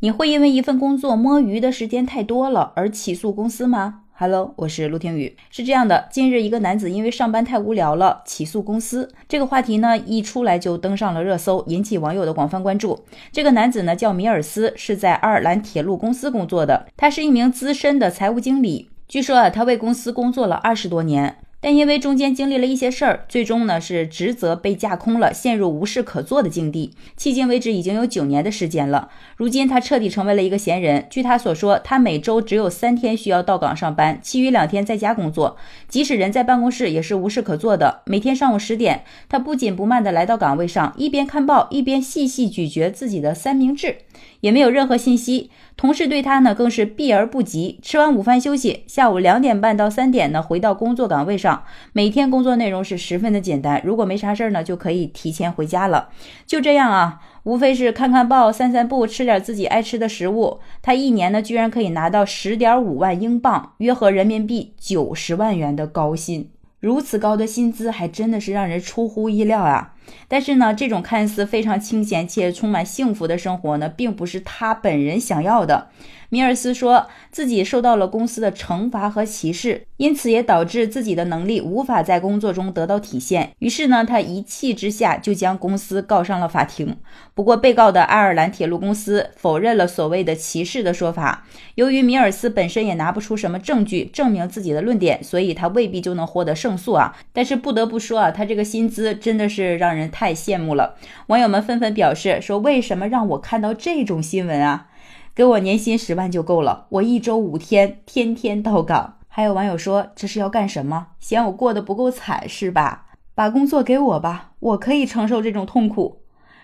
你会因为一份工作摸鱼的时间太多了而起诉公司吗？Hello，我是陆听雨。是这样的，近日一个男子因为上班太无聊了起诉公司，这个话题呢一出来就登上了热搜，引起网友的广泛关注。这个男子呢叫米尔斯，是在爱尔兰铁路公司工作的，他是一名资深的财务经理。据说啊，他为公司工作了二十多年。但因为中间经历了一些事儿，最终呢是职责被架空了，陷入无事可做的境地。迄今为止已经有九年的时间了，如今他彻底成为了一个闲人。据他所说，他每周只有三天需要到岗上班，其余两天在家工作。即使人在办公室，也是无事可做的。每天上午十点，他不紧不慢地来到岗位上，一边看报，一边细细咀嚼自己的三明治，也没有任何信息。同事对他呢更是避而不及。吃完午饭休息，下午两点半到三点呢回到工作岗位上。每天工作内容是十分的简单，如果没啥事儿呢，就可以提前回家了。就这样啊，无非是看看报、散散步、吃点自己爱吃的食物。他一年呢居然可以拿到十点五万英镑，约合人民币九十万元的高薪。如此高的薪资，还真的是让人出乎意料啊！但是呢，这种看似非常清闲且充满幸福的生活呢，并不是他本人想要的。米尔斯说自己受到了公司的惩罚和歧视，因此也导致自己的能力无法在工作中得到体现。于是呢，他一气之下就将公司告上了法庭。不过，被告的爱尔兰铁路公司否认了所谓的歧视的说法。由于米尔斯本身也拿不出什么证据证明自己的论点，所以他未必就能获得胜诉啊。但是不得不说啊，他这个薪资真的是让人人太羡慕了。网友们纷纷表示说：“为什么让我看到这种新闻啊？给我年薪十万就够了，我一周五天，天天到岗。”还有网友说：“这是要干什么？嫌我过得不够惨是吧？把工作给我吧，我可以承受这种痛苦。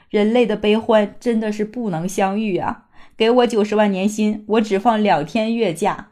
人类的悲欢真的是不能相遇啊！给我九十万年薪，我只放两天月假。”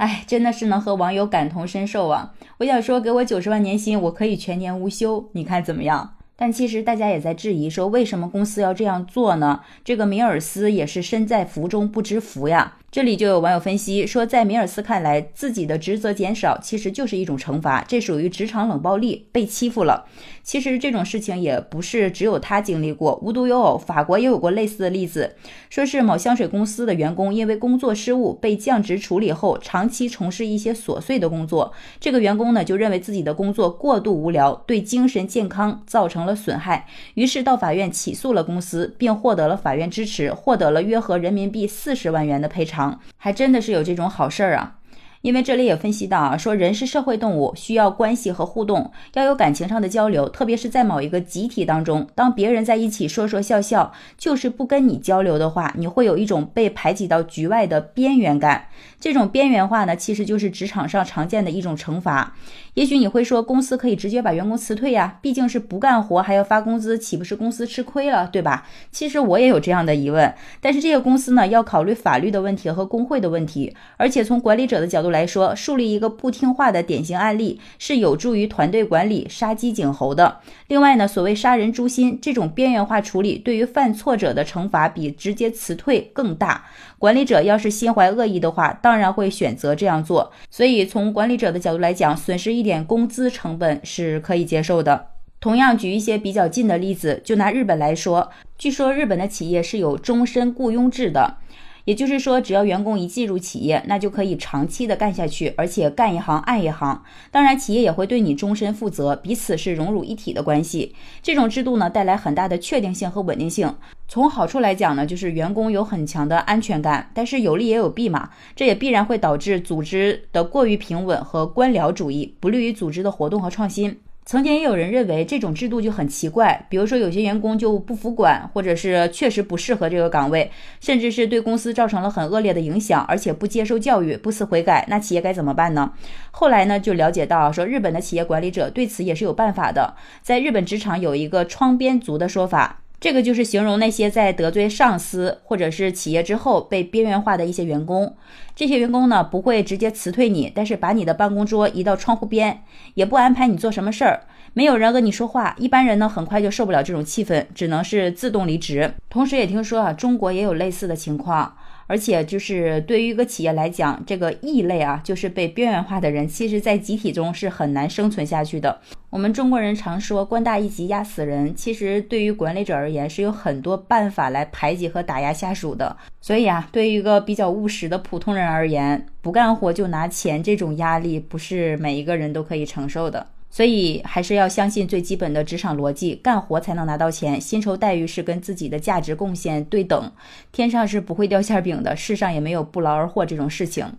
哎，真的是能和网友感同身受啊！我想说，给我九十万年薪，我可以全年无休，你看怎么样？但其实大家也在质疑说，为什么公司要这样做呢？这个米尔斯也是身在福中不知福呀。这里就有网友分析说，在米尔斯看来，自己的职责减少其实就是一种惩罚，这属于职场冷暴力，被欺负了。其实这种事情也不是只有他经历过，无独有偶，法国也有过类似的例子，说是某香水公司的员工因为工作失误被降职处理后，长期从事一些琐碎的工作，这个员工呢就认为自己的工作过度无聊，对精神健康造成了损害，于是到法院起诉了公司，并获得了法院支持，获得了约合人民币四十万元的赔偿。还真的是有这种好事儿啊！因为这里也分析到啊，说人是社会动物，需要关系和互动，要有感情上的交流，特别是在某一个集体当中，当别人在一起说说笑笑，就是不跟你交流的话，你会有一种被排挤到局外的边缘感。这种边缘化呢，其实就是职场上常见的一种惩罚。也许你会说，公司可以直接把员工辞退呀，毕竟是不干活还要发工资，岂不是公司吃亏了，对吧？其实我也有这样的疑问，但是这个公司呢，要考虑法律的问题和工会的问题，而且从管理者的角度来说，树立一个不听话的典型案例是有助于团队管理杀鸡儆猴的。另外呢，所谓杀人诛心这种边缘化处理，对于犯错者的惩罚比直接辞退更大。管理者要是心怀恶意的话，当然会选择这样做。所以从管理者的角度来讲，损失一点工资成本是可以接受的。同样举一些比较近的例子，就拿日本来说，据说日本的企业是有终身雇佣制的。也就是说，只要员工一进入企业，那就可以长期的干下去，而且干一行爱一行。当然，企业也会对你终身负责，彼此是融入一体的关系。这种制度呢，带来很大的确定性和稳定性。从好处来讲呢，就是员工有很强的安全感。但是有利也有弊嘛，这也必然会导致组织的过于平稳和官僚主义，不利于组织的活动和创新。曾经也有人认为这种制度就很奇怪，比如说有些员工就不服管，或者是确实不适合这个岗位，甚至是对公司造成了很恶劣的影响，而且不接受教育、不思悔改，那企业该怎么办呢？后来呢，就了解到说日本的企业管理者对此也是有办法的，在日本职场有一个窗边族的说法。这个就是形容那些在得罪上司或者是企业之后被边缘化的一些员工。这些员工呢不会直接辞退你，但是把你的办公桌移到窗户边，也不安排你做什么事儿，没有人跟你说话。一般人呢很快就受不了这种气氛，只能是自动离职。同时也听说啊，中国也有类似的情况。而且就是对于一个企业来讲，这个异类啊，就是被边缘化的人，其实在集体中是很难生存下去的。我们中国人常说“官大一级压死人”，其实对于管理者而言，是有很多办法来排挤和打压下属的。所以啊，对于一个比较务实的普通人而言，不干活就拿钱这种压力，不是每一个人都可以承受的。所以还是要相信最基本的职场逻辑，干活才能拿到钱，薪酬待遇是跟自己的价值贡献对等，天上是不会掉馅饼的，世上也没有不劳而获这种事情。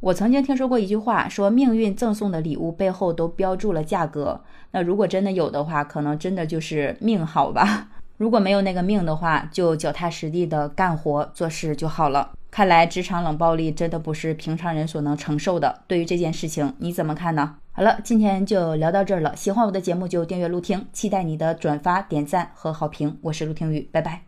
我曾经听说过一句话，说命运赠送的礼物背后都标注了价格。那如果真的有的话，可能真的就是命好吧。如果没有那个命的话，就脚踏实地的干活做事就好了。看来职场冷暴力真的不是平常人所能承受的。对于这件事情，你怎么看呢？好了，今天就聊到这儿了。喜欢我的节目就订阅陆听，期待你的转发、点赞和好评。我是陆听雨，拜拜。